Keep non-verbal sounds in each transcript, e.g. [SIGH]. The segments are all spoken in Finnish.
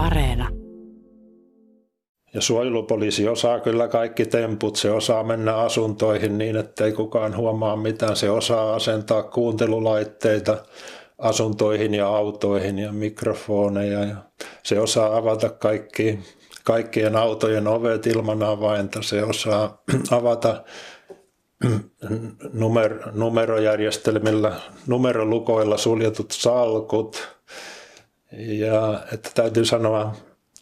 Areena. Ja suojelupoliisi osaa kyllä kaikki temput. Se osaa mennä asuntoihin niin, ettei kukaan huomaa mitään. Se osaa asentaa kuuntelulaitteita asuntoihin ja autoihin ja mikrofoneja. Ja se osaa avata kaikki, kaikkien autojen ovet ilman avainta. Se osaa [CLEARS THROAT] avata [CLEARS THROAT] numer, numerojärjestelmillä, numerolukoilla suljetut salkut. Ja että täytyy sanoa,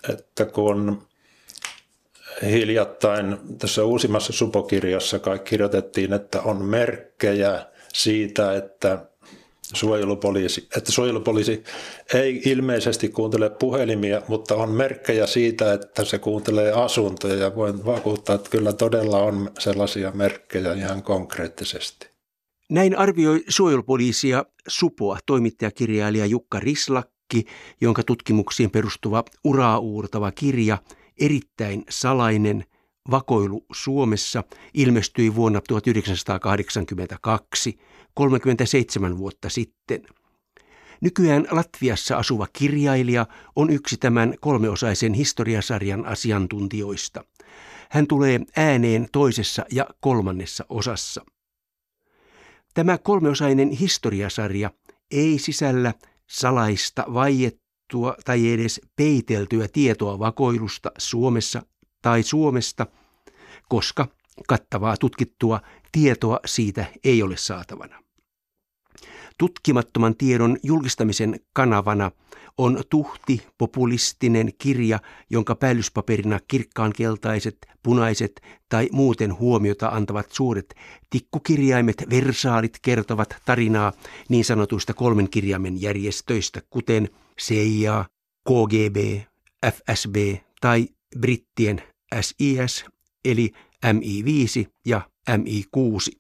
että kun hiljattain tässä uusimmassa supokirjassa kai kirjoitettiin, että on merkkejä siitä, että suojelupoliisi, että suojelupoliisi ei ilmeisesti kuuntele puhelimia, mutta on merkkejä siitä, että se kuuntelee asuntoja ja voin vakuuttaa, että kyllä todella on sellaisia merkkejä ihan konkreettisesti. Näin arvioi suojelupoliisia Supoa toimittajakirjailija Jukka Rislakki, jonka tutkimuksiin perustuva uraa uurtava kirja Erittäin salainen vakoilu Suomessa ilmestyi vuonna 1982 37 vuotta sitten. Nykyään Latviassa asuva kirjailija on yksi tämän kolmeosaisen historiasarjan asiantuntijoista. Hän tulee ääneen toisessa ja kolmannessa osassa. Tämä kolmeosainen historiasarja ei sisällä salaista vaiettua tai edes peiteltyä tietoa vakoilusta Suomessa tai Suomesta, koska kattavaa tutkittua tietoa siitä ei ole saatavana. Tutkimattoman tiedon julkistamisen kanavana on tuhti populistinen kirja, jonka päällyspaperina kirkkaankeltaiset, punaiset tai muuten huomiota antavat suuret tikkukirjaimet, versaalit kertovat tarinaa niin sanotuista kolmen kirjaimen järjestöistä, kuten CIA, KGB, FSB tai brittien SIS eli MI5 ja MI6.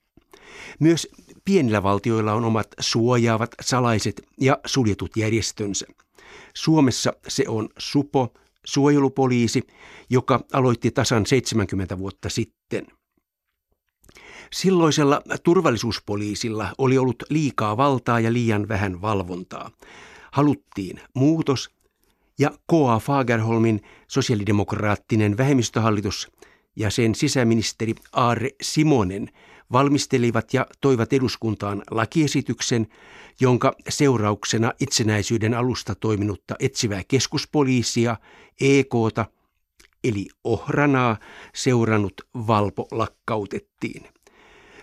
Myös pienillä valtioilla on omat suojaavat, salaiset ja suljetut järjestönsä. Suomessa se on SUPO, suojelupoliisi, joka aloitti tasan 70 vuotta sitten. Silloisella turvallisuuspoliisilla oli ollut liikaa valtaa ja liian vähän valvontaa. Haluttiin muutos ja K.A. Fagerholmin sosiaalidemokraattinen vähemmistöhallitus ja sen sisäministeri Aare Simonen valmistelivat ja toivat eduskuntaan lakiesityksen, jonka seurauksena itsenäisyyden alusta toiminutta etsivää keskuspoliisia, EKta, eli Ohranaa, seurannut Valpo lakkautettiin.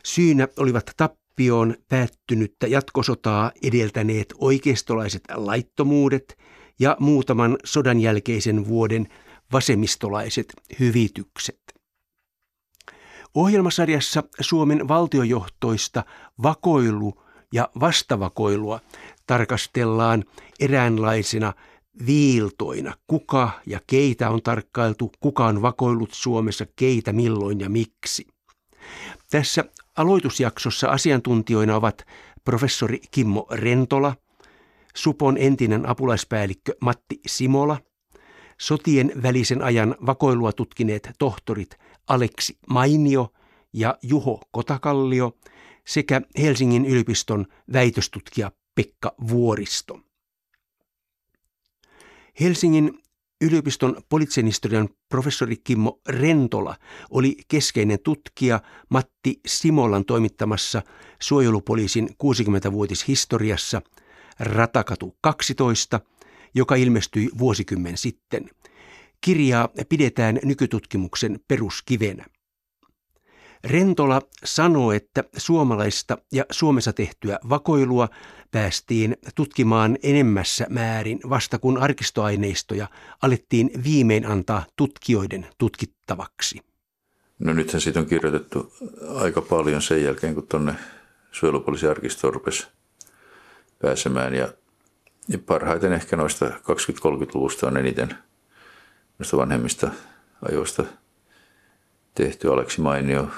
Syynä olivat tappioon päättynyttä jatkosotaa edeltäneet oikeistolaiset laittomuudet ja muutaman sodan jälkeisen vuoden vasemmistolaiset hyvitykset. Ohjelmasarjassa Suomen valtiojohtoista vakoilu- ja vastavakoilua tarkastellaan eräänlaisena viiltoina, kuka ja keitä on tarkkailtu, kuka on vakoillut Suomessa, keitä, milloin ja miksi. Tässä aloitusjaksossa asiantuntijoina ovat professori Kimmo Rentola, Supon entinen apulaispäällikkö Matti Simola, sotien välisen ajan vakoilua tutkineet tohtorit Aleksi Mainio ja Juho Kotakallio sekä Helsingin yliopiston väitöstutkija Pekka Vuoristo. Helsingin yliopiston poliittisen historian professori Kimmo Rentola oli keskeinen tutkija Matti Simolan toimittamassa suojelupoliisin 60-vuotishistoriassa Ratakatu 12, joka ilmestyi vuosikymmen sitten – Kirjaa pidetään nykytutkimuksen peruskivenä. Rentola sanoo, että suomalaista ja Suomessa tehtyä vakoilua päästiin tutkimaan enemmässä määrin vasta kun arkistoaineistoja alettiin viimein antaa tutkijoiden tutkittavaksi. No nythän siitä on kirjoitettu aika paljon sen jälkeen, kun tuonne suojelupoliisiarkistoon rupesi pääsemään. Ja, ja parhaiten ehkä noista 20-30-luvusta on eniten – noista vanhemmista ajoista tehty. Aleksi Mainio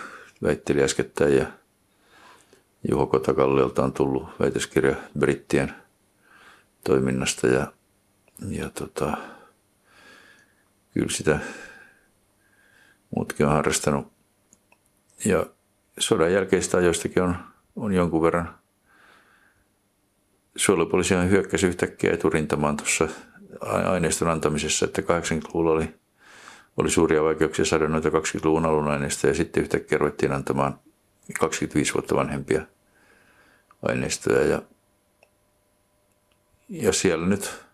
väitteli äskettäin ja Juho Kotakallelta on tullut väitöskirja brittien toiminnasta ja, ja tota, kyllä sitä muutkin on harrastanut. Ja sodan jälkeistä ajoistakin on, on jonkun verran suojelupoliisihan hyökkäsi yhtäkkiä eturintamaan tuossa aineiston antamisessa, että 80-luvulla oli, oli suuria vaikeuksia saada noita 20-luvun alun aineistoja. Ja sitten yhtäkkiä ruvettiin antamaan 25 vuotta vanhempia aineistoja. Ja, ja siellä nyt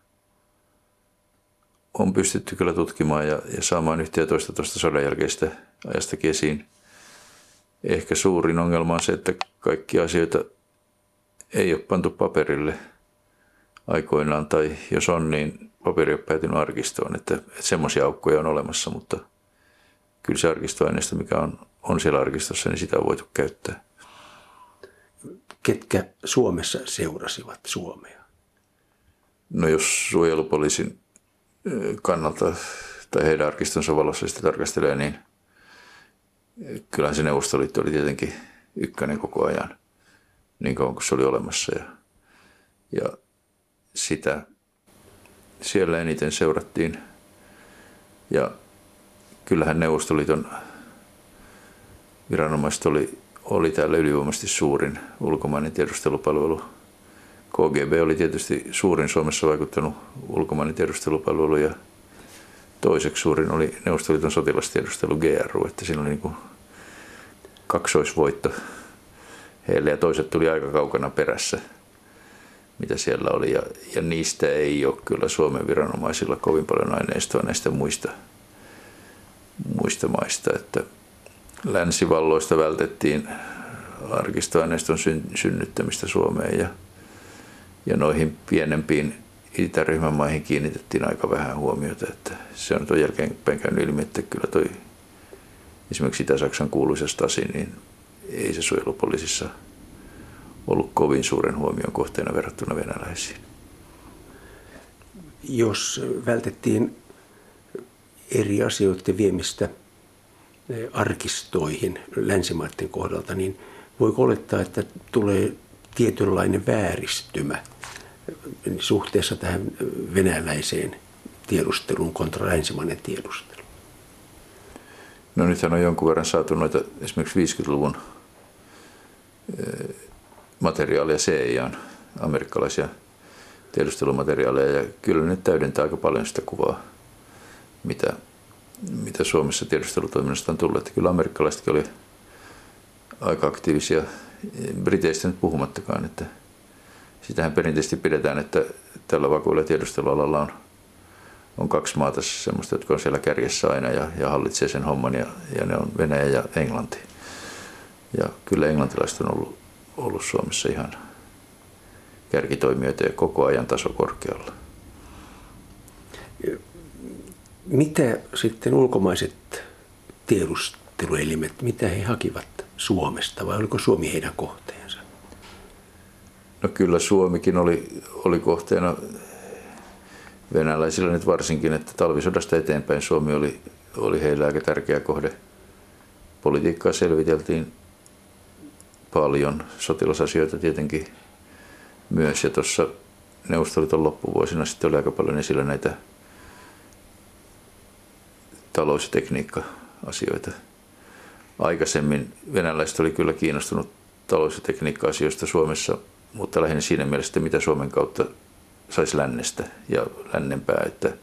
on pystytty kyllä tutkimaan ja, ja saamaan yhtä ja toista tuosta sodan jälkeistä ajasta esiin. Ehkä suurin ongelma on se, että kaikki asioita ei ole pantu paperille aikoinaan, tai jos on, niin paperi on päätynyt arkistoon, että, että semmoisia aukkoja on olemassa, mutta kyllä se arkistoaineisto, mikä on, on siellä arkistossa, niin sitä on voitu käyttää. Ketkä Suomessa seurasivat Suomea? No jos suojelupoliisin kannalta tai heidän arkistonsa valossa sitä tarkastelee, niin kyllähän se Neuvostoliitto oli tietenkin ykkönen koko ajan, niin kauan kuin se oli olemassa. Ja, ja sitä. Siellä eniten seurattiin. Ja kyllähän Neuvostoliiton viranomaiset oli, oli täällä ylivoimaisesti suurin ulkomainen tiedustelupalvelu. KGB oli tietysti suurin Suomessa vaikuttanut ulkomainen tiedustelupalvelu ja toiseksi suurin oli Neuvostoliiton sotilastiedustelu GRU, että siinä oli niin kuin kaksoisvoitto heille ja toiset tuli aika kaukana perässä, mitä siellä oli. Ja, ja niistä ei ole kyllä Suomen viranomaisilla kovin paljon aineistoa näistä muista, muista maista, että länsivalloista vältettiin arkistoaineiston synnyttämistä Suomeen ja ja noihin pienempiin itäryhmän maihin kiinnitettiin aika vähän huomiota. Että se on tuon jälkeenpäin käynyt ilmi, että kyllä toi esimerkiksi Itä-Saksan kuuluisa Stasi, niin ei se suojelupoliisissa ollut kovin suuren huomion kohteena verrattuna venäläisiin. Jos vältettiin eri asioiden viemistä eh, arkistoihin länsimaiden kohdalta, niin voi olettaa, että tulee tietynlainen vääristymä suhteessa tähän venäläiseen tiedusteluun kontra länsimainen tiedustelu? No nythän on jonkun verran saatu noita esimerkiksi 50-luvun materiaalia CIA, amerikkalaisia tiedustelumateriaaleja, ja kyllä ne täydentää aika paljon sitä kuvaa, mitä, mitä Suomessa tiedustelutoiminnasta on tullut. Että kyllä amerikkalaisetkin oli aika aktiivisia, Briteistä nyt puhumattakaan, että – Sitähän perinteisesti pidetään, että tällä vakuilla tiedustelualalla on, on kaksi maata semmoista, jotka on siellä kärjessä aina ja, ja hallitsee sen homman ja, ja ne on Venäjä ja Englanti. Ja kyllä englantilaiset on ollut, ollut Suomessa ihan kärkitoimijoita ja koko ajan taso korkealla. Mitä sitten ulkomaiset tiedusteluelimet, mitä he hakivat Suomesta vai oliko Suomi heidän kohteensa? No kyllä Suomikin oli, oli kohteena venäläisillä nyt varsinkin, että talvisodasta eteenpäin Suomi oli, oli heillä aika tärkeä kohde. Politiikkaa selviteltiin paljon, sotilasasioita tietenkin myös. Ja tuossa Neuvostoliiton loppuvuosina sitten oli aika paljon esillä näitä talous- ja tekniikka-asioita. Aikaisemmin venäläiset oli kyllä kiinnostunut talous- ja tekniikka-asioista Suomessa – mutta lähinnä siinä mielessä, mitä Suomen kautta saisi lännestä ja lännempää, että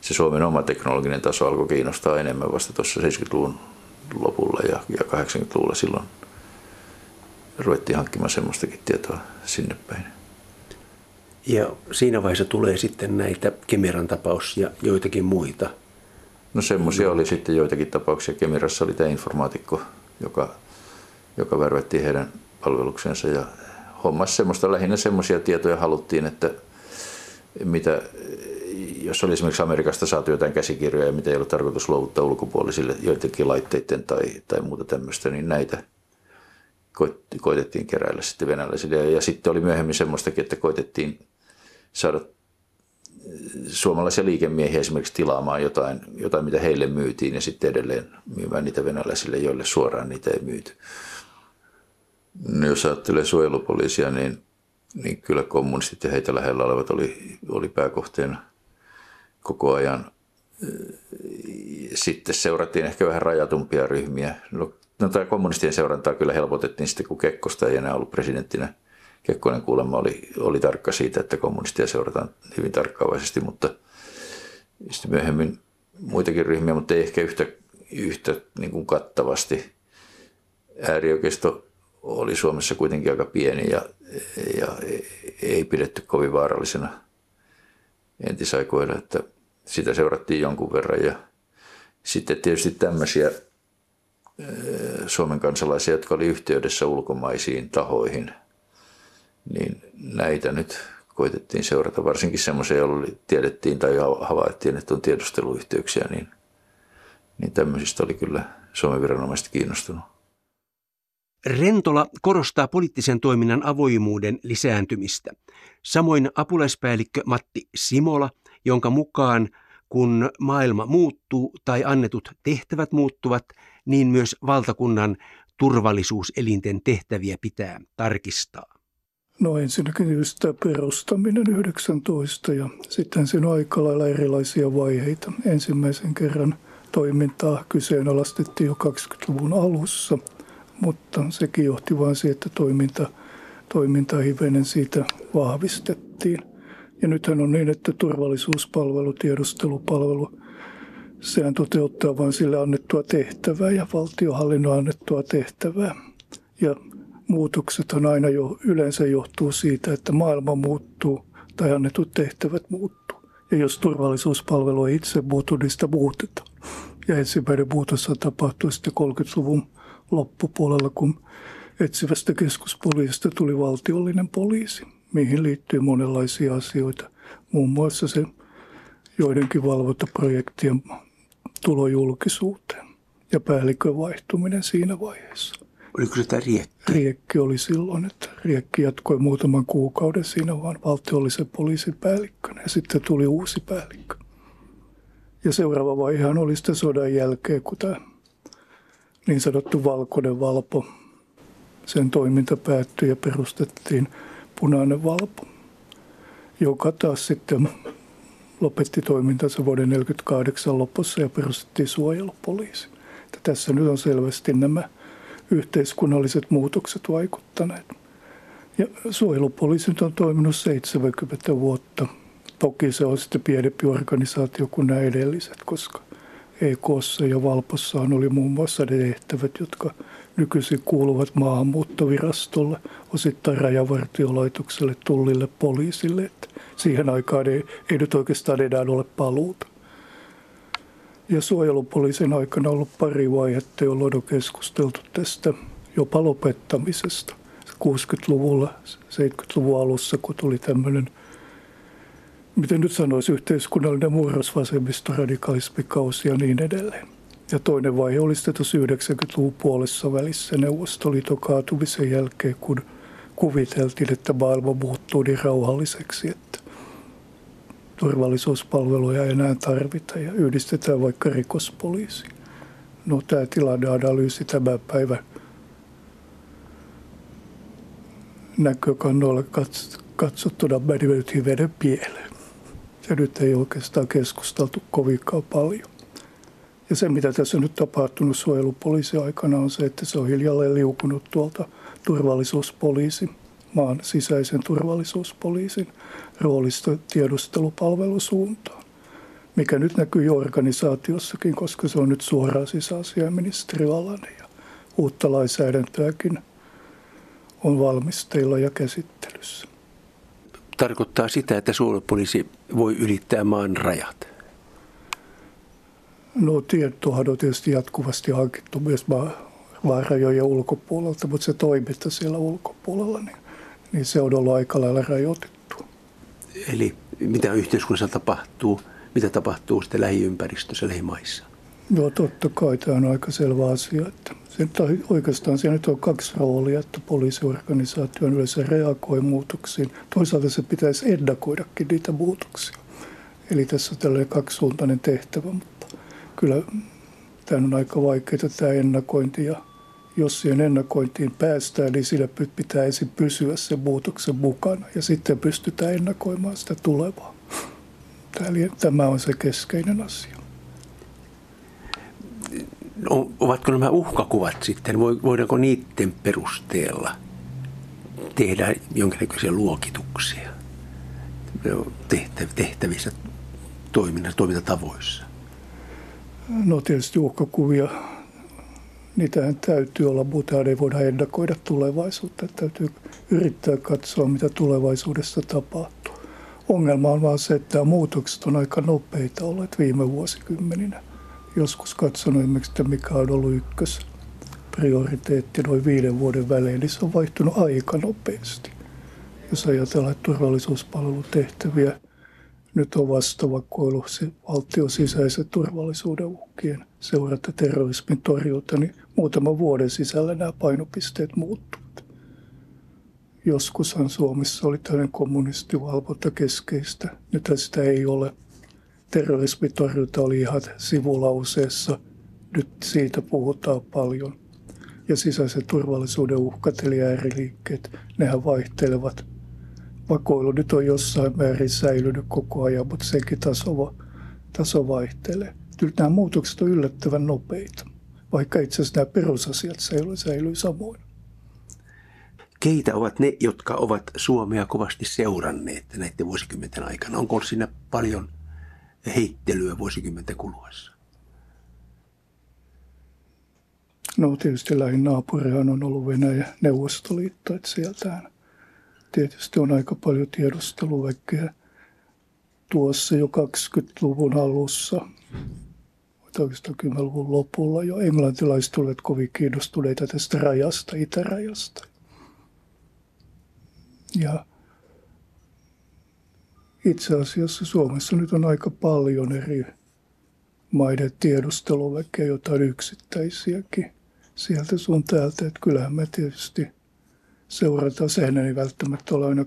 se Suomen oma teknologinen taso alkoi kiinnostaa enemmän vasta tuossa 70-luvun lopulla ja 80-luvulla silloin ruvettiin hankkimaan semmoistakin tietoa sinne päin. Ja siinä vaiheessa tulee sitten näitä Kemeran tapaus ja joitakin muita. No semmoisia oli sitten joitakin tapauksia. Kemirassa oli tämä informaatikko, joka, joka värvettiin heidän palveluksensa ja hommassa semmoista, lähinnä semmoisia tietoja haluttiin, että mitä, jos oli esimerkiksi Amerikasta saatu jotain käsikirjoja, mitä ei ollut tarkoitus luovuttaa ulkopuolisille joidenkin laitteiden tai, tai muuta tämmöistä, niin näitä koitettiin keräillä sitten venäläisille. Ja, ja sitten oli myöhemmin semmoistakin, että koitettiin saada suomalaisia liikemiehiä esimerkiksi tilaamaan jotain, jotain, mitä heille myytiin ja sitten edelleen myymään niitä venäläisille, joille suoraan niitä ei myyty. No, jos ajattelee suojelupoliisia, niin, niin kyllä kommunistit ja heitä lähellä olevat oli, oli pääkohteena koko ajan. Sitten seurattiin ehkä vähän rajatumpia ryhmiä. No, no tämä kommunistien seurantaa kyllä helpotettiin sitten, kun Kekkosta ei enää ollut presidenttinä. Kekkonen kuulemma oli, oli tarkka siitä, että kommunistia seurataan hyvin tarkkaavaisesti, mutta sitten myöhemmin muitakin ryhmiä, mutta ei ehkä yhtä, yhtä niin kuin kattavasti. Äärioikeisto oli Suomessa kuitenkin aika pieni ja, ja ei pidetty kovin vaarallisena entisaikoina, että sitä seurattiin jonkun verran. Ja sitten tietysti tämmöisiä Suomen kansalaisia, jotka oli yhteydessä ulkomaisiin tahoihin, niin näitä nyt koitettiin seurata, varsinkin semmoisia, joilla tiedettiin tai havaittiin, että on tiedusteluyhteyksiä, niin, niin tämmöisistä oli kyllä Suomen viranomaiset kiinnostunut. Rentola korostaa poliittisen toiminnan avoimuuden lisääntymistä. Samoin apulaispäällikkö Matti Simola, jonka mukaan kun maailma muuttuu tai annetut tehtävät muuttuvat, niin myös valtakunnan turvallisuuselinten tehtäviä pitää tarkistaa. No ensinnäkin just tämä perustaminen 19 ja sitten siinä on aika lailla erilaisia vaiheita. Ensimmäisen kerran toimintaa kyseenalaistettiin jo 20-luvun alussa, mutta sekin johti vain siihen, että toiminta, toiminta hivenen siitä vahvistettiin. Ja nythän on niin, että turvallisuuspalvelu, tiedustelupalvelu, sehän toteuttaa vain sille annettua tehtävää ja valtiohallinnon annettua tehtävää. Ja muutoksethan aina jo yleensä johtuu siitä, että maailma muuttuu tai annetut tehtävät muuttuu. Ja jos turvallisuuspalvelu ei itse muutu, niin sitä muutetaan. Ja ensimmäinen muutos tapahtui sitten 30-luvun loppupuolella, kun etsivästä keskuspoliisista tuli valtiollinen poliisi, mihin liittyy monenlaisia asioita. Muun muassa se joidenkin valvontaprojektien tulo julkisuuteen ja päällikön vaihtuminen siinä vaiheessa. Oliko se tämä Riekki? Riekki oli silloin, että Riekki jatkoi muutaman kuukauden siinä vaan valtiollisen poliisin päällikkönä ja sitten tuli uusi päällikkö. Ja seuraava vaihehan oli sitten sodan jälkeen, kun tämä niin sanottu valkoinen valpo, sen toiminta päättyi ja perustettiin punainen valpo, joka taas sitten lopetti toimintansa vuoden 1948 lopussa ja perustettiin suojelupoliisi. Tässä nyt on selvästi nämä yhteiskunnalliset muutokset vaikuttaneet. Ja suojelupoliisi on toiminut 70 vuotta. Toki se on sitten pienempi organisaatio kuin nämä edelliset, koska EKssa ja Valpossa oli muun muassa ne tehtävät, jotka nykyisin kuuluvat maahanmuuttovirastolle, osittain rajavartiolaitokselle, tullille, poliisille. Että siihen aikaan ei, ei nyt oikeastaan enää ole paluuta. Ja suojelupoliisin aikana on ollut pari vaihetta, jolloin on keskusteltu tästä jopa lopettamisesta. 60-luvulla, 70-luvun alussa, kun tuli tämmöinen, miten nyt sanoisi, yhteiskunnallinen murros, vasemmisto, radikalismikausi ja niin edelleen. Ja toinen vaihe oli sitten tuossa 90-luvun puolessa välissä Neuvostoliiton kaatumisen jälkeen, kun kuviteltiin, että maailma muuttuu niin rauhalliseksi, että turvallisuuspalveluja enää tarvita ja yhdistetään vaikka rikospoliisi. No tämä tilanneanalyysi tämän päivän näkökannoilla katsottuna meni nyt hivenen pieleen. Ja nyt ei oikeastaan keskusteltu kovinkaan paljon. Ja se, mitä tässä on nyt tapahtunut suojelupoliisi aikana, on se, että se on hiljalleen liukunut tuolta turvallisuuspoliisin, maan sisäisen turvallisuuspoliisin roolista tiedustelupalvelusuuntaan, mikä nyt näkyy jo organisaatiossakin, koska se on nyt suoraan sisäasiaministeriön alainen ja uutta lainsäädäntöäkin on valmisteilla ja käsittelyssä. Tarkoittaa sitä, että suojelupoliisi voi ylittää maan rajat. No tietoahan on tietysti jatkuvasti hankittu myös maan rajojen ulkopuolelta, mutta se toiminta siellä ulkopuolella, niin, niin se on ollut aika lailla rajoitettu. Eli mitä yhteiskunnassa tapahtuu, mitä tapahtuu sitten lähiympäristössä, lähimaissa? Joo, totta kai tämä on aika selvä asia. Että sen, tai oikeastaan siinä nyt on kaksi roolia, että poliisiorganisaatio yleensä reagoi muutoksiin. Toisaalta se pitäisi ennakoidakin niitä muutoksia. Eli tässä on tällainen kaksisuuntainen tehtävä, mutta kyllä tämä on aika vaikeaa tämä ennakointi ja jos siihen ennakointiin päästään, niin sillä pitää ensin pysyä sen muutoksen mukana ja sitten pystytään ennakoimaan sitä tulevaa. Tämä on se keskeinen asia. No, ovatko nämä uhkakuvat sitten, voidaanko niiden perusteella tehdä jonkinlaisia luokituksia tehtävissä toiminnassa, toimintatavoissa? No tietysti uhkakuvia, niitähän täytyy olla, mutta ei voida ennakoida tulevaisuutta. Täytyy yrittää katsoa, mitä tulevaisuudessa tapahtuu. Ongelma on vaan se, että muutokset on aika nopeita olleet viime vuosikymmeninä. Joskus katsonut esimerkiksi, että mikä on ollut ykkös prioriteetti noin viiden vuoden välein, niin se on vaihtunut aika nopeasti. Jos ajatellaan turvallisuuspalvelutehtäviä, nyt on vastavakoilu valtion sisäisen turvallisuuden uhkien seurata terrorismin torjunta, niin muutaman vuoden sisällä nämä painopisteet muuttuvat. Joskushan Suomessa oli tällainen kommunistivalvonta keskeistä. Nyt sitä ei ole. Terrorismitorjunta oli ihan sivulauseessa. Nyt siitä puhutaan paljon. Ja sisäisen turvallisuuden uhkat eli ääriliikkeet, nehän vaihtelevat vakoilu nyt on jossain määrin säilynyt koko ajan, mutta senkin taso, taso vaihtelee. Kyllä nämä muutokset on yllättävän nopeita, vaikka itse asiassa nämä perusasiat säilyy, säilyy samoin. Keitä ovat ne, jotka ovat Suomea kovasti seuranneet näiden vuosikymmenten aikana? Onko siinä paljon heittelyä vuosikymmenten kuluessa? No tietysti lähin naapurihan on ollut Venäjä, Neuvostoliitto, että sieltähän tietysti on aika paljon tiedusteluväkeä tuossa jo 20-luvun alussa, oikeastaan 10-luvun lopulla jo englantilaiset olivat kovin kiinnostuneita tästä rajasta, itärajasta. Ja itse asiassa Suomessa nyt on aika paljon eri maiden tiedusteluväkeä, jotain yksittäisiäkin sieltä sun täältä. Että kyllähän me tietysti – seurata. Sehän ei välttämättä ole aina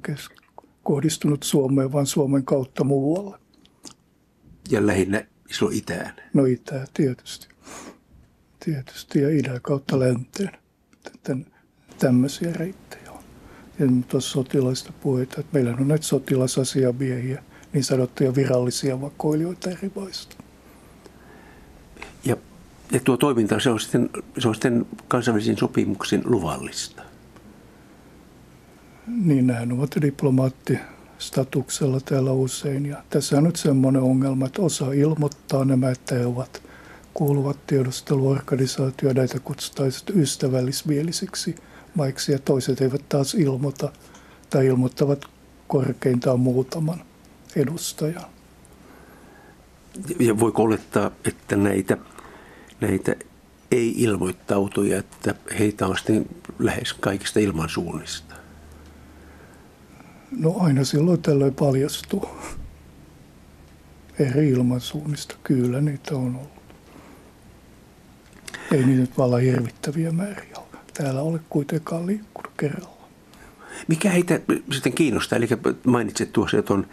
kohdistunut Suomeen, vaan Suomen kautta muualle. Ja lähinnä iso itään. No itää tietysti. Tietysti ja idän kautta länteen. Tän, tämmöisiä reittejä on. Ja nyt on sotilaista puheita, että meillä on näitä sotilasasiamiehiä, niin sanottuja virallisia vakoilijoita eri maista. Ja, ja tuo toiminta, se on sitten, se on sitten kansainvälisiin sopimuksiin luvallista niin nehän ovat diplomaattistatuksella täällä usein. Ja tässä on nyt semmoinen ongelma, että osa ilmoittaa nämä, että he ovat kuuluvat tiedusteluorganisaatio, näitä kutsutaan ystävällismielisiksi maiksi, ja toiset eivät taas ilmoita tai ilmoittavat korkeintaan muutaman edustajan. Ja voiko olettaa, että näitä, näitä ei-ilmoittautuja, että heitä on sitten lähes kaikista ilmansuunnista? No aina silloin tällöin paljastuu. Eri ilmansuunnista kyllä niitä on ollut. Ei niitä nyt vallan hirvittäviä määriä ole. Täällä ole kuitenkaan liikkunut kerralla. Mikä heitä sitten kiinnostaa? Eli mainitsit tuossa tuon,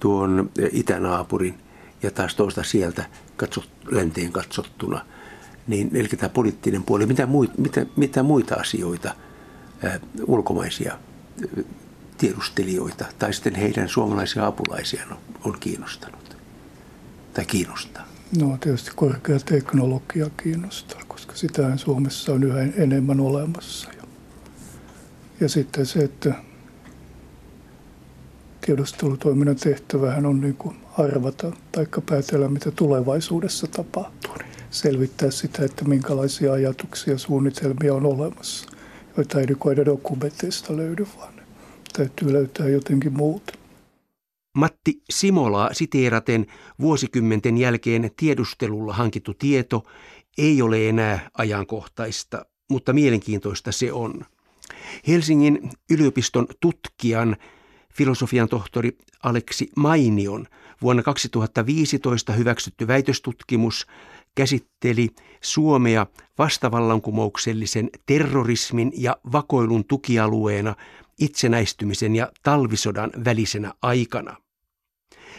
tuon itänaapurin ja taas toista sieltä katsot, länteen katsottuna. Niin, eli tämä poliittinen puoli. Mitä, muita, mitä, mitä muita asioita, äh, ulkomaisia tiedustelijoita tai sitten heidän suomalaisia apulaisiaan on kiinnostanut tai kiinnostaa? No tietysti korkea teknologia kiinnostaa, koska sitä Suomessa on yhä enemmän olemassa. Ja sitten se, että tiedustelutoiminnan tehtävähän on niin kuin arvata tai päätellä, mitä tulevaisuudessa tapahtuu. Selvittää sitä, että minkälaisia ajatuksia ja suunnitelmia on olemassa, joita ei nykyään dokumenteista löydy, vaan täytyy löytää jotenkin muuta. Matti Simola siteeraten vuosikymmenten jälkeen tiedustelulla hankittu tieto ei ole enää ajankohtaista, mutta mielenkiintoista se on. Helsingin yliopiston tutkijan, filosofian tohtori Aleksi Mainion vuonna 2015 hyväksytty väitöstutkimus käsitteli Suomea vastavallankumouksellisen terrorismin ja vakoilun tukialueena itsenäistymisen ja talvisodan välisenä aikana.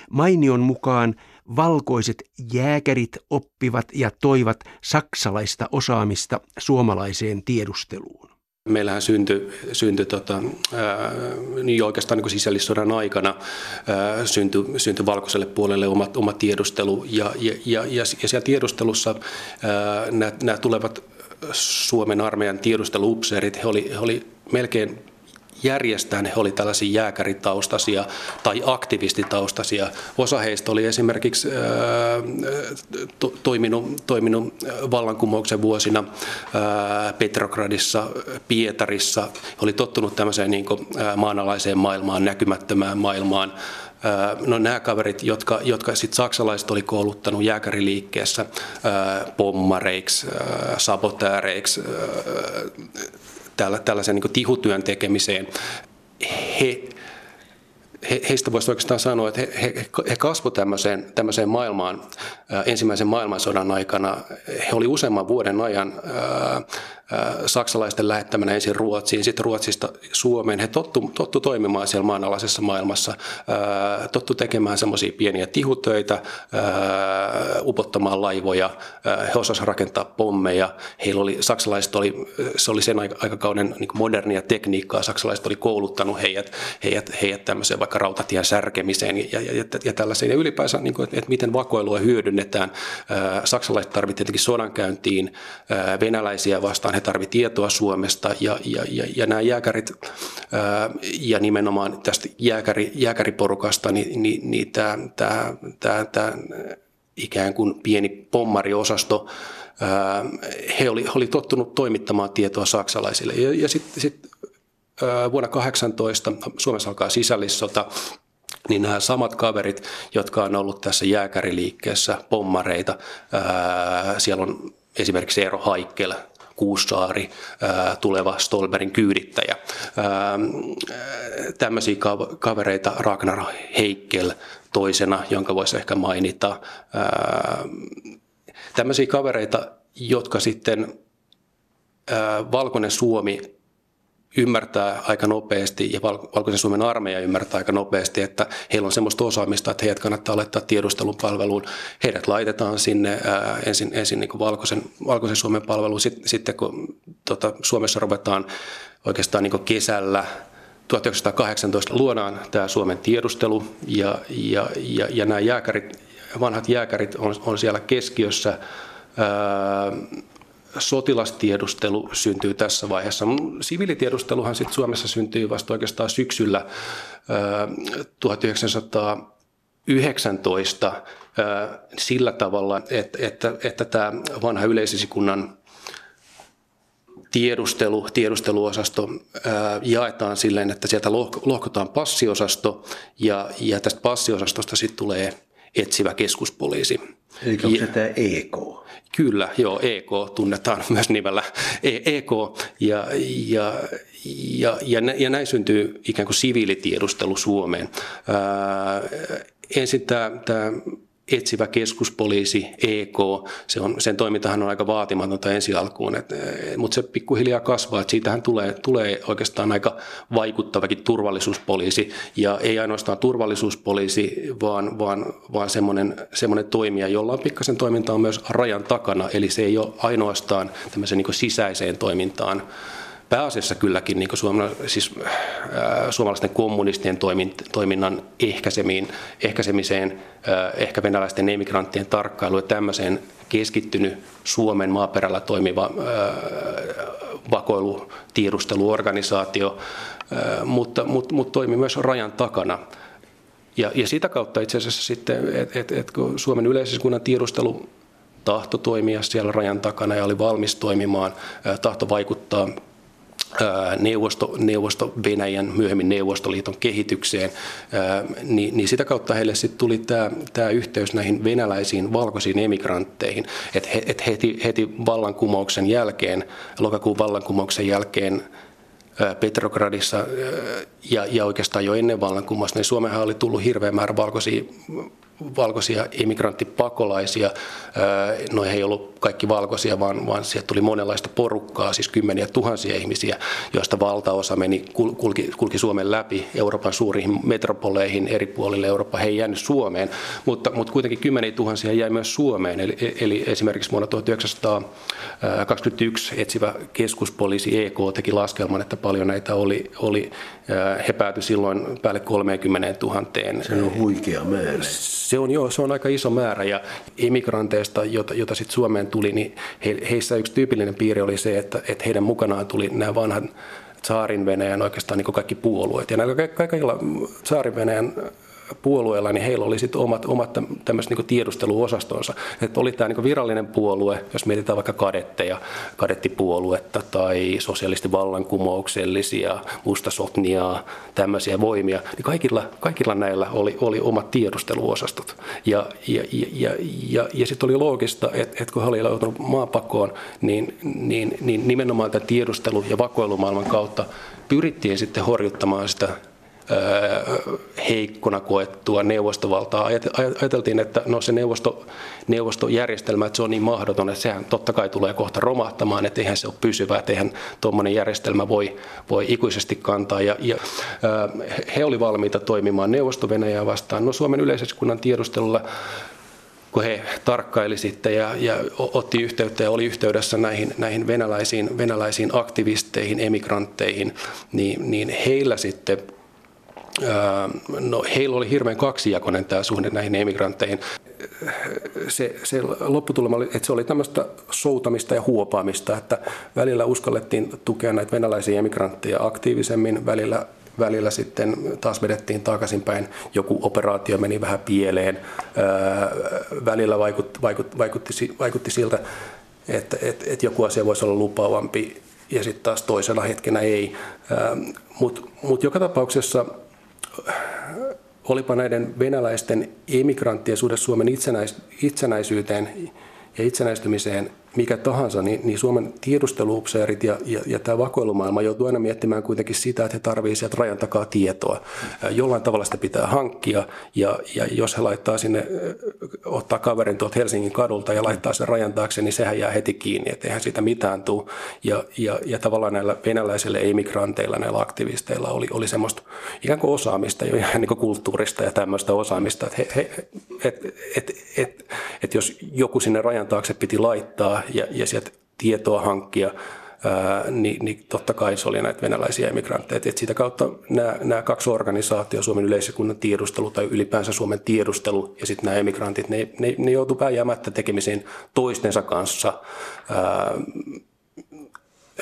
Mainion mukaan valkoiset jääkärit oppivat ja toivat saksalaista osaamista suomalaiseen tiedusteluun. Meillähän syntyi, syntyi tota, niin oikeastaan niin sisällissodan aikana ää, syntyi, valkoiselle puolelle oma, oma tiedustelu ja, ja, ja, ja, ja siellä tiedustelussa nämä, tulevat Suomen armeijan tiedusteluupseerit, he oli, oli melkein järjestää, he oli tällaisia jääkäritaustaisia tai aktivistitaustaisia. Osa heistä oli esimerkiksi ää, to, toiminut, toiminut vallankumouksen vuosina ää, Petrogradissa, Pietarissa. He oli tottunut tämmöiseen niin kuin, ää, maanalaiseen maailmaan, näkymättömään maailmaan. No nämä kaverit, jotka, jotka sit saksalaiset oli kouluttanut jääkäriliikkeessä pommareiksi, sabotääreiksi, tällaisen niin tihutyön tekemiseen, he he, heistä voisi oikeastaan sanoa, että he, he, he kasvoivat tämmöiseen, tämmöiseen maailmaan ensimmäisen maailmansodan aikana. He oli useamman vuoden ajan ää, saksalaisten lähettämänä ensin Ruotsiin, sitten Ruotsista Suomeen. He tottu, tottu toimimaan siellä maanalaisessa maailmassa, tottu tekemään semmoisia pieniä tihutöitä, upottamaan laivoja, he osasivat rakentaa pommeja. Heillä oli, saksalaiset oli, se oli sen aikakauden niin modernia tekniikkaa, saksalaiset oli kouluttanut heidät, heidät, heidät tämmöiseen vaikka rautatien särkemiseen ja, ja, ja, ja tällaiseen. Ja ylipäänsä, niin kuin, että, että miten vakoilua hyödynnetään. Saksalaiset tarvittiin tietenkin sodankäyntiin venäläisiä vastaan he tarvitsevat tietoa Suomesta ja, ja, ja, ja nämä jääkärit ää, ja nimenomaan tästä jääkäri, jääkäriporukasta, niin, niin, niin tämä, tämä, tämä, tämä ikään kuin pieni pommariosasto, he oli, oli tottunut toimittamaan tietoa saksalaisille. Ja, ja sitten sit, vuonna 18 Suomessa alkaa sisällissota, niin nämä samat kaverit, jotka on ollut tässä jääkäriliikkeessä pommareita, ää, siellä on esimerkiksi Eero Haikkel, Kuussaari, tuleva Stolberin kyydittäjä. Tämmöisiä kavereita Ragnar Heikkel toisena, jonka voisi ehkä mainita. Tämmöisiä kavereita, jotka sitten Valkoinen Suomi ymmärtää aika nopeasti ja Valkoisen Suomen armeija ymmärtää aika nopeasti, että heillä on semmoista osaamista, että heidät kannattaa laittaa tiedustelun palveluun. Heidät laitetaan sinne ää, ensin, ensin niin kuin Valkoisen, Valkoisen Suomen palveluun, sitten, sitten kun tota, Suomessa ruvetaan oikeastaan niin kesällä 1918 luodaan tämä Suomen tiedustelu ja, ja, ja, ja nämä jääkärit, vanhat jääkärit on, on siellä keskiössä. Ää, sotilastiedustelu syntyy tässä vaiheessa. Siviilitiedusteluhan sitten Suomessa syntyy vasta oikeastaan syksyllä 1919 sillä tavalla, että, että, että tämä vanha yleisesikunnan tiedustelu, tiedusteluosasto ää, jaetaan silleen, että sieltä lohkotaan passiosasto ja, ja tästä passiosastosta sitten tulee etsivä keskuspoliisi. Eli onko se tämä EK? Kyllä, joo, EK tunnetaan [LAUGHS] myös nimellä EK ja, ja, ja, ja, ja näin syntyy ikään kuin siviilitiedustelu Suomeen. Ää, ensin tämä, tämä etsivä keskuspoliisi, EK, se on, sen toimintahan on aika vaatimatonta ensi alkuun, et, mutta se pikkuhiljaa kasvaa, että siitähän tulee, tulee oikeastaan aika vaikuttavakin turvallisuuspoliisi, ja ei ainoastaan turvallisuuspoliisi, vaan, vaan, vaan semmoinen, semmoinen toimija, jolla on pikkasen toimintaa myös rajan takana, eli se ei ole ainoastaan tämmöiseen niin sisäiseen toimintaan pääasiassa kylläkin niin suomala, siis, äh, suomalaisten kommunistien toiminnan ehkäisemiin, ehkäisemiseen, äh, ehkä venäläisten emigranttien tarkkailuun ja tämmöiseen keskittynyt Suomen maaperällä toimiva äh, vakoilutiedusteluorganisaatio, äh, mutta, mutta, mutta toimi myös rajan takana. Ja, ja sitä kautta itse asiassa sitten, että et, et, kun Suomen yleiseskunnan tiedustelu tahto toimia siellä rajan takana ja oli valmis toimimaan, tahto vaikuttaa neuvosto, neuvosto Venäjän, myöhemmin Neuvostoliiton kehitykseen, niin, niin sitä kautta heille sitten tuli tämä, tämä yhteys näihin venäläisiin valkoisiin emigrantteihin, että he, et heti, heti vallankumouksen jälkeen, lokakuun vallankumouksen jälkeen Petrogradissa ja, ja oikeastaan jo ennen vallankumousta, niin Suomehan oli tullut hirveä määrä valkoisia valkoisia emigranttipakolaisia. No he ei ollut kaikki valkoisia, vaan, vaan sieltä tuli monenlaista porukkaa, siis kymmeniä tuhansia ihmisiä, joista valtaosa meni, kulki, kulki Suomen läpi Euroopan suuriin metropoleihin eri puolille Eurooppaa. He ei jäänyt Suomeen, mutta, mutta kuitenkin kymmeniä tuhansia jäi myös Suomeen. Eli, eli esimerkiksi vuonna 1921 etsivä keskuspoliisi EK teki laskelman, että paljon näitä oli, oli he päätyi silloin päälle 30 000. Se on huikea määrä Se on joo, se on aika iso määrä ja emigranteista, jota, jota sitten Suomeen tuli, niin he, heissä yksi tyypillinen piirre oli se, että, että heidän mukanaan tuli nämä vanhat saarin Venäjän oikeastaan niin kaikki puolueet. Ja näillä kaikilla saarin Venäjän puolueella, niin heillä oli sitten omat, omat tämmöiset niin tiedusteluosastonsa. Että oli tämä niin virallinen puolue, jos mietitään vaikka kadetteja, kadettipuoluetta tai sosiaalisesti vallankumouksellisia, mustasotniaa, tämmöisiä voimia, niin kaikilla, kaikilla näillä oli, oli omat tiedusteluosastot. Ja, ja, ja, ja, ja, ja sitten oli loogista, että, että kun he olivat joutuneet maapakoon, niin, niin, niin nimenomaan tämän tiedustelu- ja vakoilumaailman kautta pyrittiin sitten horjuttamaan sitä heikkona koettua neuvostovaltaa. Ajateltiin, että no se neuvosto, neuvostojärjestelmä, että se on niin mahdoton, että sehän totta kai tulee kohta romahtamaan, että eihän se ole pysyvää, että eihän tuommoinen järjestelmä voi, voi ikuisesti kantaa. Ja, ja he olivat valmiita toimimaan neuvosto vastaan. No Suomen yleiseskunnan tiedustelulla kun he tarkkaili sitten ja, ja otti yhteyttä ja oli yhteydessä näihin, näihin venäläisiin, venäläisiin aktivisteihin, emigrantteihin, niin, niin heillä sitten No, heillä oli hirveän kaksijakoinen tämä suhde näihin emigrantteihin. Se, se lopputulema oli, että se oli tämmöistä soutamista ja huopaamista, että välillä uskallettiin tukea näitä venäläisiä emigrantteja aktiivisemmin, välillä välillä sitten taas vedettiin takaisinpäin, joku operaatio meni vähän pieleen, välillä vaikutti, vaikutti, vaikutti, vaikutti siltä, että, että, että joku asia voisi olla lupaavampi ja sitten taas toisena hetkenä ei. Mutta mut joka tapauksessa olipa näiden venäläisten emigranttien suhde Suomen itsenäis- itsenäisyyteen ja itsenäistymiseen mikä tahansa, niin, niin Suomen tiedusteluupseerit ja, ja, ja tämä vakoilumaailma joutuu aina miettimään kuitenkin sitä, että he tarvitsevat sieltä rajan takaa tietoa. Jollain tavalla sitä pitää hankkia ja, ja jos he laittaa sinne, ottaa kaverin tuolta Helsingin kadulta ja laittaa sen rajan taakse, niin sehän jää heti kiinni, että eihän siitä mitään tule. Ja, ja, ja tavallaan näillä venäläisillä emigranteilla, näillä aktivisteilla oli, oli semmoista ikään kuin osaamista, jo ihan niin kuin kulttuurista ja tämmöistä osaamista, että he, he, et, et, et, et jos joku sinne rajan taakse piti laittaa, ja, ja sieltä tietoa hankkia, ää, niin, niin totta kai se oli näitä venäläisiä emigrantteja. Et sitä kautta nämä, nämä kaksi organisaatiota, Suomen yleiskunnan tiedustelu tai ylipäänsä Suomen tiedustelu ja sitten nämä emigrantit, ne, ne, ne joutuivat vääjäämättä tekemisiin toistensa kanssa. Ää,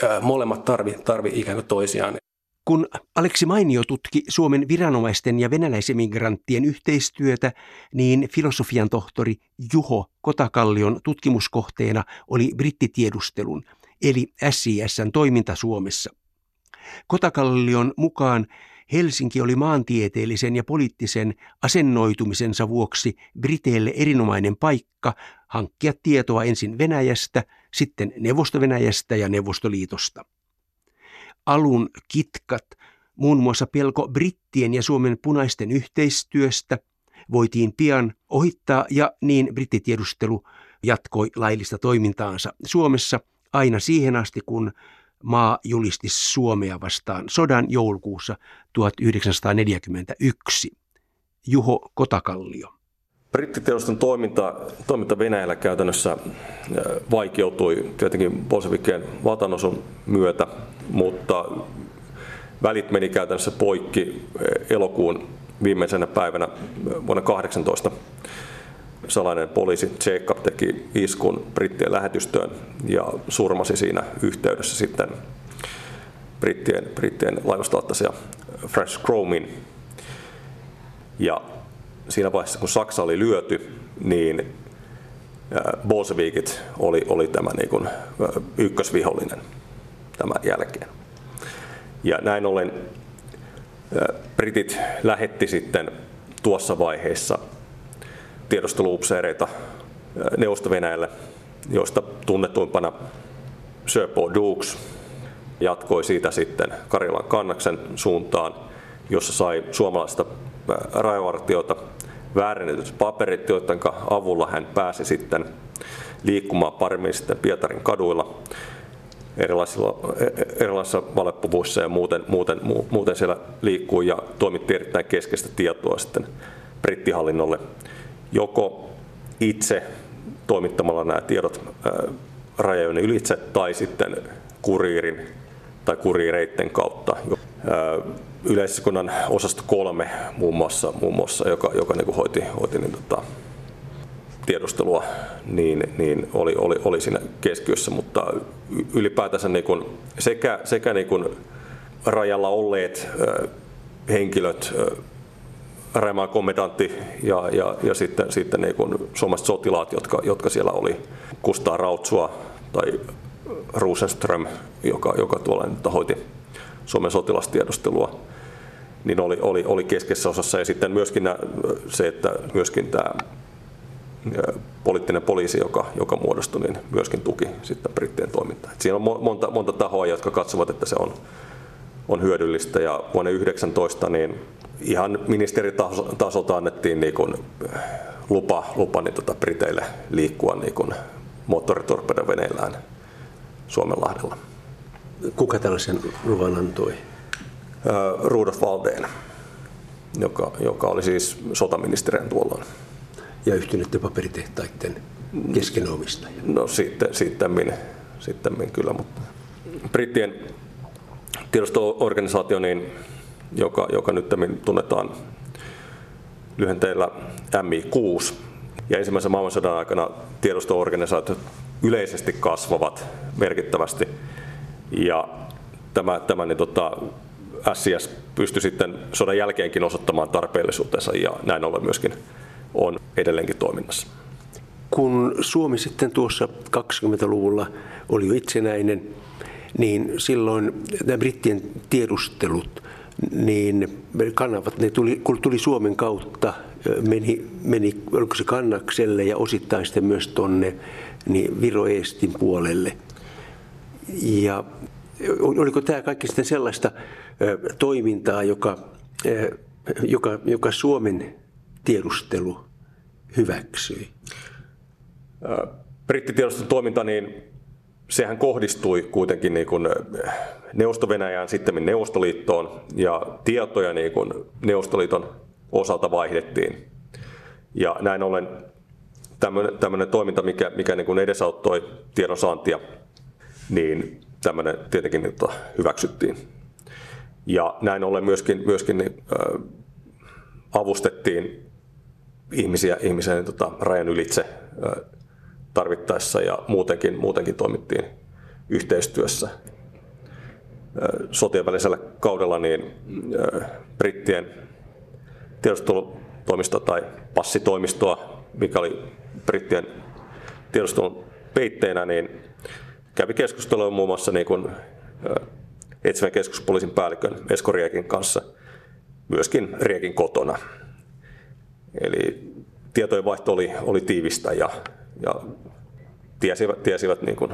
ää, molemmat tarvi, tarvi ikään kuin toisiaan. Kun Aleksi Mainio tutki Suomen viranomaisten ja venäläisemigrantien yhteistyötä, niin filosofian tohtori Juho Kotakallion tutkimuskohteena oli brittitiedustelun, eli SISn toiminta Suomessa. Kotakallion mukaan Helsinki oli maantieteellisen ja poliittisen asennoitumisensa vuoksi Briteille erinomainen paikka hankkia tietoa ensin Venäjästä, sitten Neuvosto-Venäjästä ja Neuvostoliitosta alun kitkat, muun muassa pelko brittien ja Suomen punaisten yhteistyöstä, voitiin pian ohittaa ja niin brittitiedustelu jatkoi laillista toimintaansa Suomessa aina siihen asti, kun maa julisti Suomea vastaan sodan joulukuussa 1941. Juho Kotakallio. Brittiteoston toiminta, toiminta Venäjällä käytännössä äh, vaikeutui tietenkin Bolshevikien valtanosun myötä, mutta välit meni käytännössä poikki äh, elokuun viimeisenä päivänä äh, vuonna 18 salainen poliisi Jacob teki iskun brittien lähetystöön ja surmasi siinä yhteydessä sitten brittien, brittien Francis Chromin. Ja siinä vaiheessa, kun Saksa oli lyöty, niin Bolshevikit oli, oli tämä niin kuin ykkösvihollinen tämän jälkeen. Ja näin ollen Britit lähetti sitten tuossa vaiheessa tiedusteluupseereita Neuvosto-Venäjälle, joista tunnetuimpana Paul Dukes jatkoi siitä sitten Karjalan kannaksen suuntaan, jossa sai suomalaista rajavartiota väärennetyt paperit, joiden avulla hän pääsi sitten liikkumaan paremmin sitten Pietarin kaduilla erilaisilla, erilaisissa valeppuvuissa ja muuten, muuten, muuten siellä liikkuu ja toimitti erittäin keskeistä tietoa sitten brittihallinnolle. Joko itse toimittamalla nämä tiedot rajojen ylitse tai sitten kuriirin tai kuriireiden kautta yleiskunnan osasto kolme muun muassa, muun muassa joka, joka niin kuin hoiti, hoiti niin tota, tiedustelua, niin, niin oli, oli, oli siinä keskiössä, mutta ylipäätänsä niin kuin sekä, sekä niin kuin rajalla olleet henkilöt, Rajamaan kommendantti ja, ja, ja sitten, sitten niin kuin suomalaiset sotilaat, jotka, jotka siellä oli, Kustaa Rautsua tai Rosenström, joka, joka tuolla nyt hoiti Suomen sotilastiedustelua, niin oli, oli, oli keskeisessä osassa. Ja sitten myöskin se, että myöskin tämä poliittinen poliisi, joka, joka muodostui, niin myöskin tuki sitten brittien toimintaa. Et siinä on monta, monta tahoa, jotka katsovat, että se on, on hyödyllistä. Ja vuonna 2019 niin ihan ministeritasolta annettiin niin kuin lupa, lupa niin tota Briteille liikkua niin moottoritorpedoveneillään Suomenlahdella. Kuka tällaisen luvan antoi? Rudolf Valdeen, joka, joka oli siis sotaministeriön tuolloin. Ja yhtyneiden paperitehtaiden keskenomistaja? No sitten, sitten, sitten kyllä, mutta brittien tiedosto-organisaatio, niin, joka, joka nyt tunnetaan lyhenteillä MI6, ja ensimmäisen maailmansodan aikana tiedosto-organisaatiot yleisesti kasvavat merkittävästi. Ja tämä, tämä niin tota, SIS pystyi sitten sodan jälkeenkin osoittamaan tarpeellisuutensa ja näin ollen myöskin on edelleenkin toiminnassa. Kun Suomi sitten tuossa 20-luvulla oli jo itsenäinen, niin silloin nämä brittien tiedustelut, niin kanavat, ne tuli, kun tuli Suomen kautta, meni, meni oliko se Kannakselle ja osittain sitten myös tuonne niin Viro-Eestin puolelle. Ja oliko tämä kaikki sitten sellaista toimintaa, joka, joka, joka Suomen tiedustelu hyväksyi? Brittitiedustelun toiminta, niin sehän kohdistui kuitenkin niin kuin Neuvosto-Venäjään, sitten Neuvostoliittoon, ja tietoja niin kuin Neuvostoliiton osalta vaihdettiin. Ja näin ollen tämmöinen, tämmöinen toiminta, mikä, mikä niin kuin edesauttoi tiedonsaantia, niin tämmöinen tietenkin hyväksyttiin. Ja näin ollen myöskin, myöskin niin, äh, avustettiin ihmisiä, niin, tota, rajan ylitse äh, tarvittaessa ja muutenkin, muutenkin toimittiin yhteistyössä. Äh, sotien välisellä kaudella niin äh, brittien tiedustelutoimisto tai passitoimistoa, mikä oli brittien tiedustelun peitteinä, niin kävi keskustelua muun muassa niin kuin, etsivän keskuspoliisin päällikön Esko Riekin kanssa, myöskin Riekin kotona. Eli tietojenvaihto oli, oli tiivistä ja, ja tiesivät, tiesivät niin kuin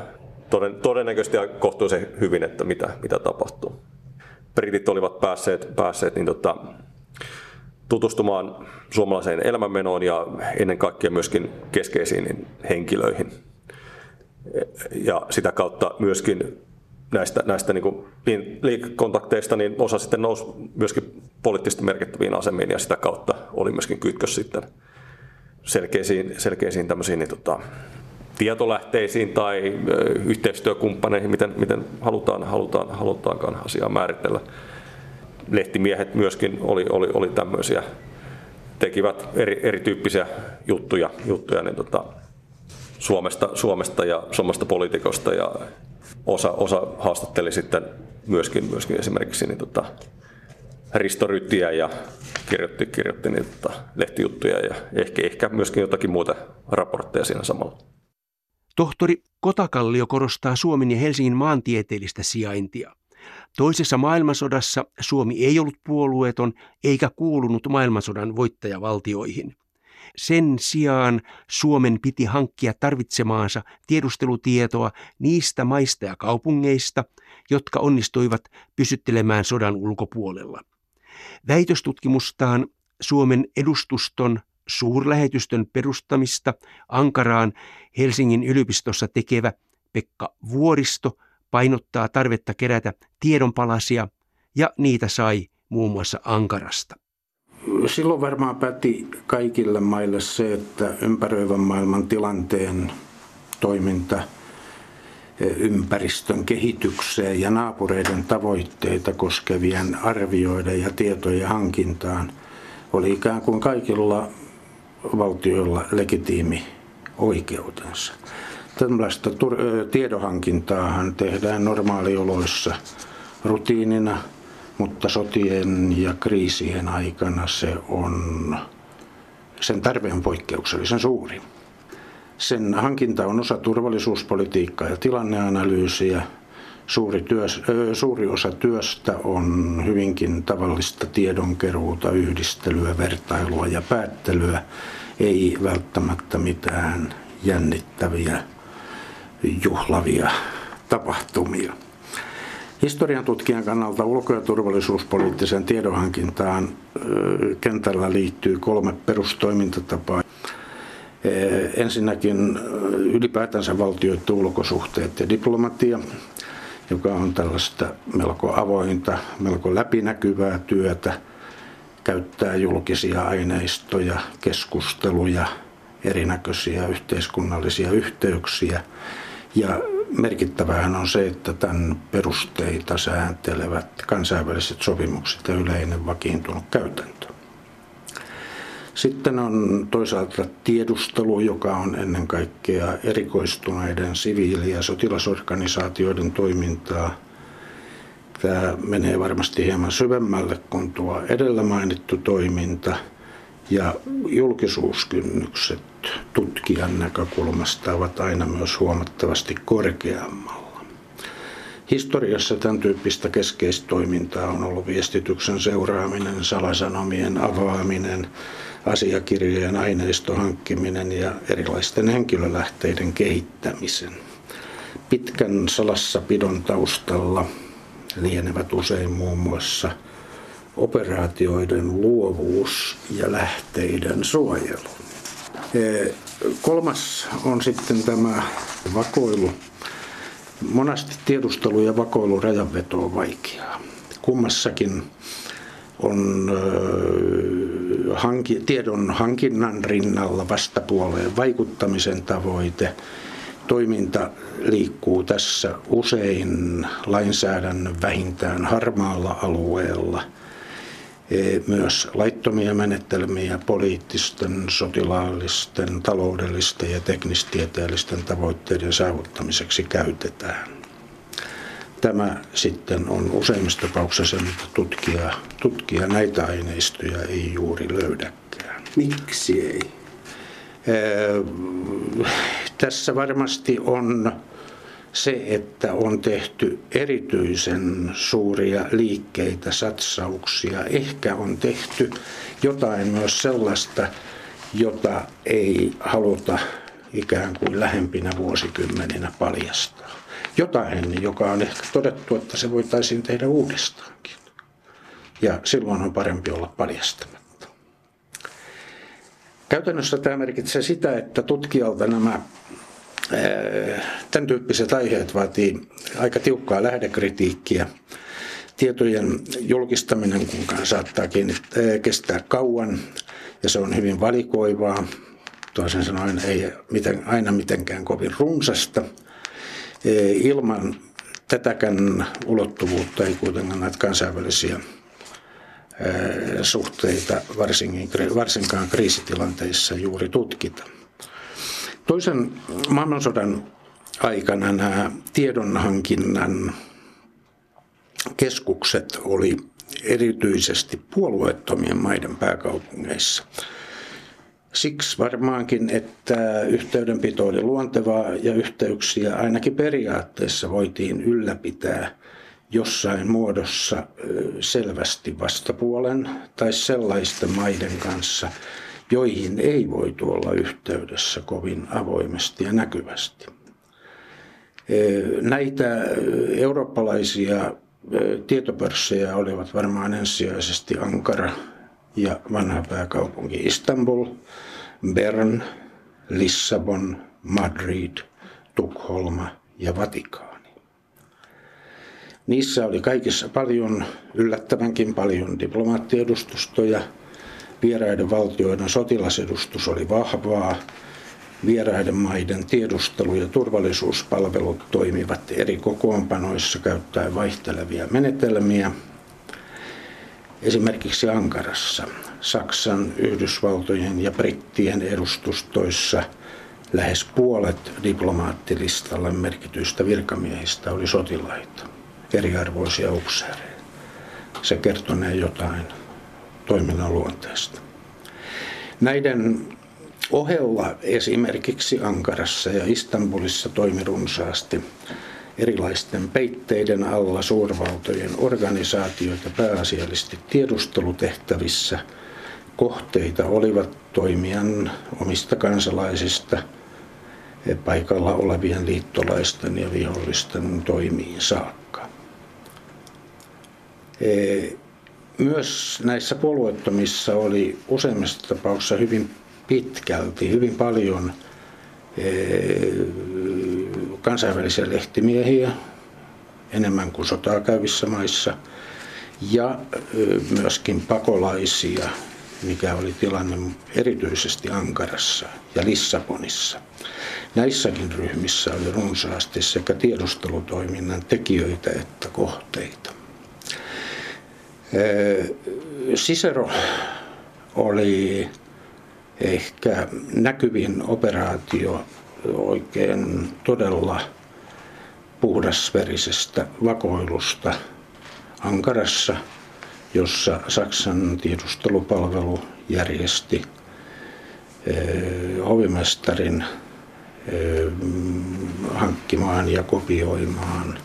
toden, todennäköisesti ja kohtuullisen hyvin, että mitä, mitä tapahtuu. Britit olivat päässeet, päässeet niin tota, tutustumaan suomalaiseen elämänmenoon ja ennen kaikkea myöskin keskeisiin henkilöihin. Ja sitä kautta myöskin näistä, näistä niin liikekontakteista niin osa sitten nousi myöskin poliittisesti merkittäviin asemiin ja sitä kautta oli myöskin kytkös sitten selkeisiin, selkeisiin tämmöisiin niin, tota, tietolähteisiin tai yhteistyökumppaneihin, miten, miten halutaan, halutaan, halutaankaan asiaa määritellä. Lehtimiehet myöskin oli, oli, oli tämmöisiä, tekivät eri, erityyppisiä juttuja, juttuja niin tota, Suomesta, Suomesta ja suomesta poliitikosta ja osa, osa haastatteli sitten myöskin, myöskin esimerkiksi niin tota, Risto Ryttiä ja kirjoitti, kirjoitti niin tota, lehtijuttuja ja ehkä, ehkä myöskin jotakin muuta raportteja siinä samalla. Tohtori Kotakallio korostaa Suomen ja Helsingin maantieteellistä sijaintia. Toisessa maailmansodassa Suomi ei ollut puolueeton eikä kuulunut maailmansodan voittajavaltioihin. Sen sijaan Suomen piti hankkia tarvitsemaansa tiedustelutietoa niistä maista ja kaupungeista, jotka onnistuivat pysyttelemään sodan ulkopuolella. Väitöstutkimustaan Suomen edustuston suurlähetystön perustamista Ankaraan Helsingin yliopistossa tekevä Pekka Vuoristo – painottaa tarvetta kerätä tiedonpalasia ja niitä sai muun muassa Ankarasta. Silloin varmaan päti kaikille maille se, että ympäröivän maailman tilanteen toiminta ympäristön kehitykseen ja naapureiden tavoitteita koskevien arvioiden ja tietojen hankintaan oli ikään kuin kaikilla valtioilla legitiimi oikeutensa. Tällaista tiedonhankintaahan tehdään normaalioloissa rutiinina, mutta sotien ja kriisien aikana se on, sen tarve on poikkeuksellisen suuri. Sen hankinta on osa turvallisuuspolitiikkaa ja tilanneanalyysiä. Suuri, työs, suuri osa työstä on hyvinkin tavallista tiedonkeruuta, yhdistelyä, vertailua ja päättelyä, ei välttämättä mitään jännittäviä, juhlavia tapahtumia. Historian tutkijan kannalta ulko- ja turvallisuuspoliittisen tiedonhankintaan kentällä liittyy kolme perustoimintatapaa. Ensinnäkin ylipäätänsä valtioiden ulkosuhteet ja diplomatia, joka on tällaista melko avointa, melko läpinäkyvää työtä, käyttää julkisia aineistoja, keskusteluja, erinäköisiä yhteiskunnallisia yhteyksiä. Ja merkittävähän on se, että tämän perusteita sääntelevät kansainväliset sopimukset ja yleinen vakiintunut käytäntö. Sitten on toisaalta tiedustelu, joka on ennen kaikkea erikoistuneiden siviili- ja sotilasorganisaatioiden toimintaa. Tämä menee varmasti hieman syvemmälle kuin tuo edellä mainittu toiminta. Ja julkisuuskynnykset tutkijan näkökulmasta ovat aina myös huomattavasti korkeammalla. Historiassa tämän tyyppistä keskeistä toimintaa on ollut viestityksen seuraaminen, salasanomien avaaminen, asiakirjojen aineiston hankkiminen ja erilaisten henkilölähteiden kehittämisen. Pitkän salassapidon taustalla lienevät usein muun muassa operaatioiden luovuus ja lähteiden suojelu. Kolmas on sitten tämä vakoilu. Monasti tiedustelu ja vakoilu rajanveto on vaikeaa. Kummassakin on tiedon hankinnan rinnalla vastapuoleen vaikuttamisen tavoite. Toiminta liikkuu tässä usein lainsäädännön vähintään harmaalla alueella. E, myös laittomia menetelmiä poliittisten, sotilaallisten, taloudellisten ja teknistieteellisten tavoitteiden saavuttamiseksi käytetään. Tämä sitten on useimmissa tapauksissa se, mitä tutkija, tutkija näitä aineistoja ei juuri löydäkään. Miksi ei? Tässä varmasti on se, että on tehty erityisen suuria liikkeitä, satsauksia. Ehkä on tehty jotain myös sellaista, jota ei haluta ikään kuin lähempinä vuosikymmeninä paljastaa jotain, joka on ehkä todettu, että se voitaisiin tehdä uudestaankin. Ja silloin on parempi olla paljastamatta. Käytännössä tämä merkitsee sitä, että tutkijalta nämä tämän tyyppiset aiheet vaatii aika tiukkaa lähdekritiikkiä. Tietojen julkistaminen kuinka saattaa kestää kauan ja se on hyvin valikoivaa. Toisin sanoen ei aina mitenkään kovin runsasta – Ilman tätäkään ulottuvuutta ei kuitenkaan näitä kansainvälisiä suhteita varsinkaan kriisitilanteissa juuri tutkita. Toisen maailmansodan aikana nämä tiedonhankinnan keskukset oli erityisesti puolueettomien maiden pääkaupungeissa. Siksi varmaankin, että yhteydenpito oli luontevaa ja yhteyksiä ainakin periaatteessa voitiin ylläpitää jossain muodossa selvästi vastapuolen tai sellaisten maiden kanssa, joihin ei voi olla yhteydessä kovin avoimesti ja näkyvästi. Näitä eurooppalaisia tietopörssejä olivat varmaan ensisijaisesti Ankara, ja vanha pääkaupunki Istanbul, Bern, Lissabon, Madrid, Tukholma ja Vatikaani. Niissä oli kaikissa paljon, yllättävänkin paljon diplomaattiedustustoja. Vieraiden valtioiden sotilasedustus oli vahvaa Vieraiden maiden tiedustelu- ja turvallisuuspalvelut toimivat eri kokoonpanoissa käyttäen vaihtelevia menetelmiä. Esimerkiksi Ankarassa Saksan, Yhdysvaltojen ja Brittien edustustoissa lähes puolet diplomaattilistalla merkityistä virkamiehistä oli sotilaita, eriarvoisia upseereja. Se kertonee jotain toiminnan luonteesta. Näiden ohella esimerkiksi Ankarassa ja Istanbulissa toimi runsaasti erilaisten peitteiden alla suurvaltojen organisaatioita pääasiallisesti tiedustelutehtävissä. Kohteita olivat toimijan omista kansalaisista paikalla olevien liittolaisten ja vihollisten toimiin saakka. Myös näissä puolueettomissa oli useimmissa tapauksissa hyvin pitkälti, hyvin paljon kansainvälisiä lehtimiehiä, enemmän kuin sotaa käyvissä maissa, ja myöskin pakolaisia, mikä oli tilanne erityisesti Ankarassa ja Lissabonissa. Näissäkin ryhmissä oli runsaasti sekä tiedustelutoiminnan tekijöitä että kohteita. Cicero oli ehkä näkyvin operaatio oikein todella puhdasverisestä vakoilusta Ankarassa, jossa Saksan tiedustelupalvelu järjesti hovimestarin hankkimaan ja kopioimaan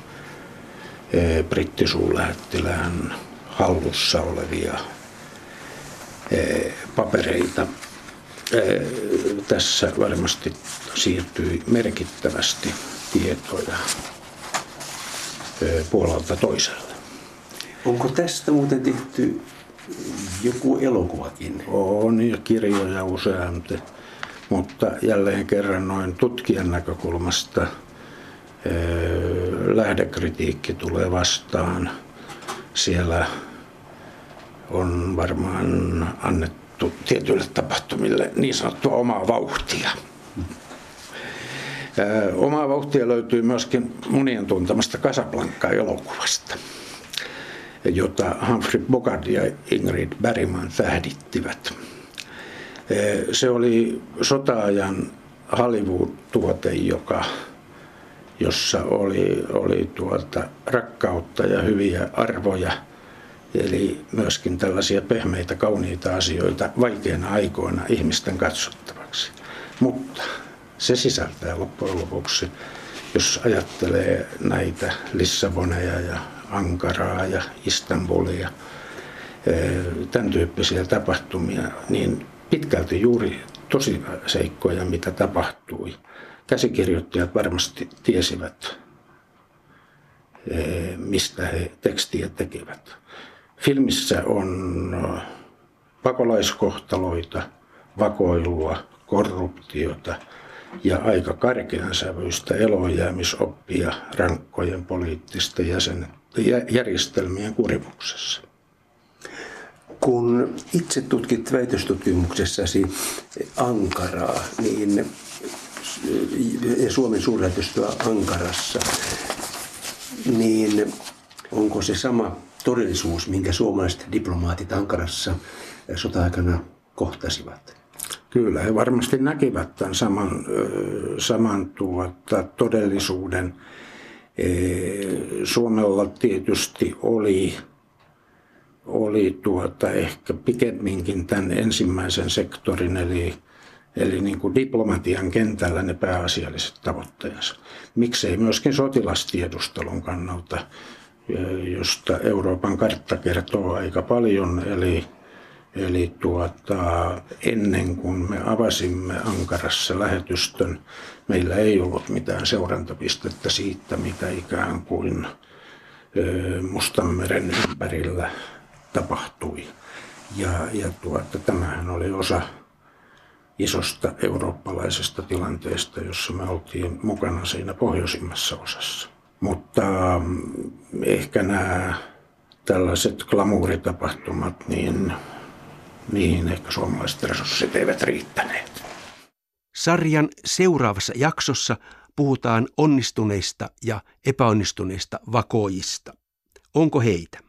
brittisuulähettilään hallussa olevia papereita. Tässä varmasti siirtyi merkittävästi tietoja puolalta toiselle. Onko tästä muuten tehty joku elokuvakin? On ja kirjoja useampi, mutta jälleen kerran noin tutkijan näkökulmasta lähdekritiikki tulee vastaan. Siellä on varmaan annettu tietyille tapahtumille niin sanottua omaa vauhtia. Omaa vauhtia löytyy myöskin monien tuntemasta Casablanca elokuvasta, jota Humphrey Bogart ja Ingrid Bergman tähdittivät. Se oli sotaajan Hollywood-tuote, joka, jossa oli, oli tuota rakkautta ja hyviä arvoja – Eli myöskin tällaisia pehmeitä, kauniita asioita vaikeina aikoina ihmisten katsottavaksi. Mutta se sisältää loppujen lopuksi, jos ajattelee näitä Lissaboneja ja Ankaraa ja Istanbulia, eh, tämän tyyppisiä tapahtumia, niin pitkälti juuri tosi seikkoja, mitä tapahtui. Käsikirjoittajat varmasti tiesivät, eh, mistä he tekstiä tekevät. Filmissä on pakolaiskohtaloita, vakoilua, korruptiota ja aika karkean sävyistä elojäämisoppia rankkojen poliittisten jäsen, järjestelmien kurimuksessa. Kun itse tutkit väitöstutkimuksessasi Ankaraa, niin ja Suomen suurlähetystöä Ankarassa, niin onko se sama todellisuus, minkä suomalaiset diplomaatit Ankarassa sota-aikana kohtasivat? Kyllä, he varmasti näkivät tämän saman, saman tuota, todellisuuden. Suomella tietysti oli, oli tuota, ehkä pikemminkin tämän ensimmäisen sektorin, eli, eli niin kuin diplomatian kentällä ne pääasialliset tavoitteensa. Miksei myöskin sotilastiedustelun kannalta josta Euroopan kartta kertoo aika paljon. Eli, eli tuota, ennen kuin me avasimme Ankarassa lähetystön, meillä ei ollut mitään seurantapistettä siitä, mitä ikään kuin Mustanmeren ympärillä tapahtui. Ja, ja tuota, tämähän oli osa isosta eurooppalaisesta tilanteesta, jossa me oltiin mukana siinä pohjoisimmassa osassa. Mutta mm, ehkä nämä tällaiset glamuuritapahtumat, niin niihin ehkä suomalaiset resurssit eivät riittäneet. Sarjan seuraavassa jaksossa puhutaan onnistuneista ja epäonnistuneista vakoojista. Onko heitä?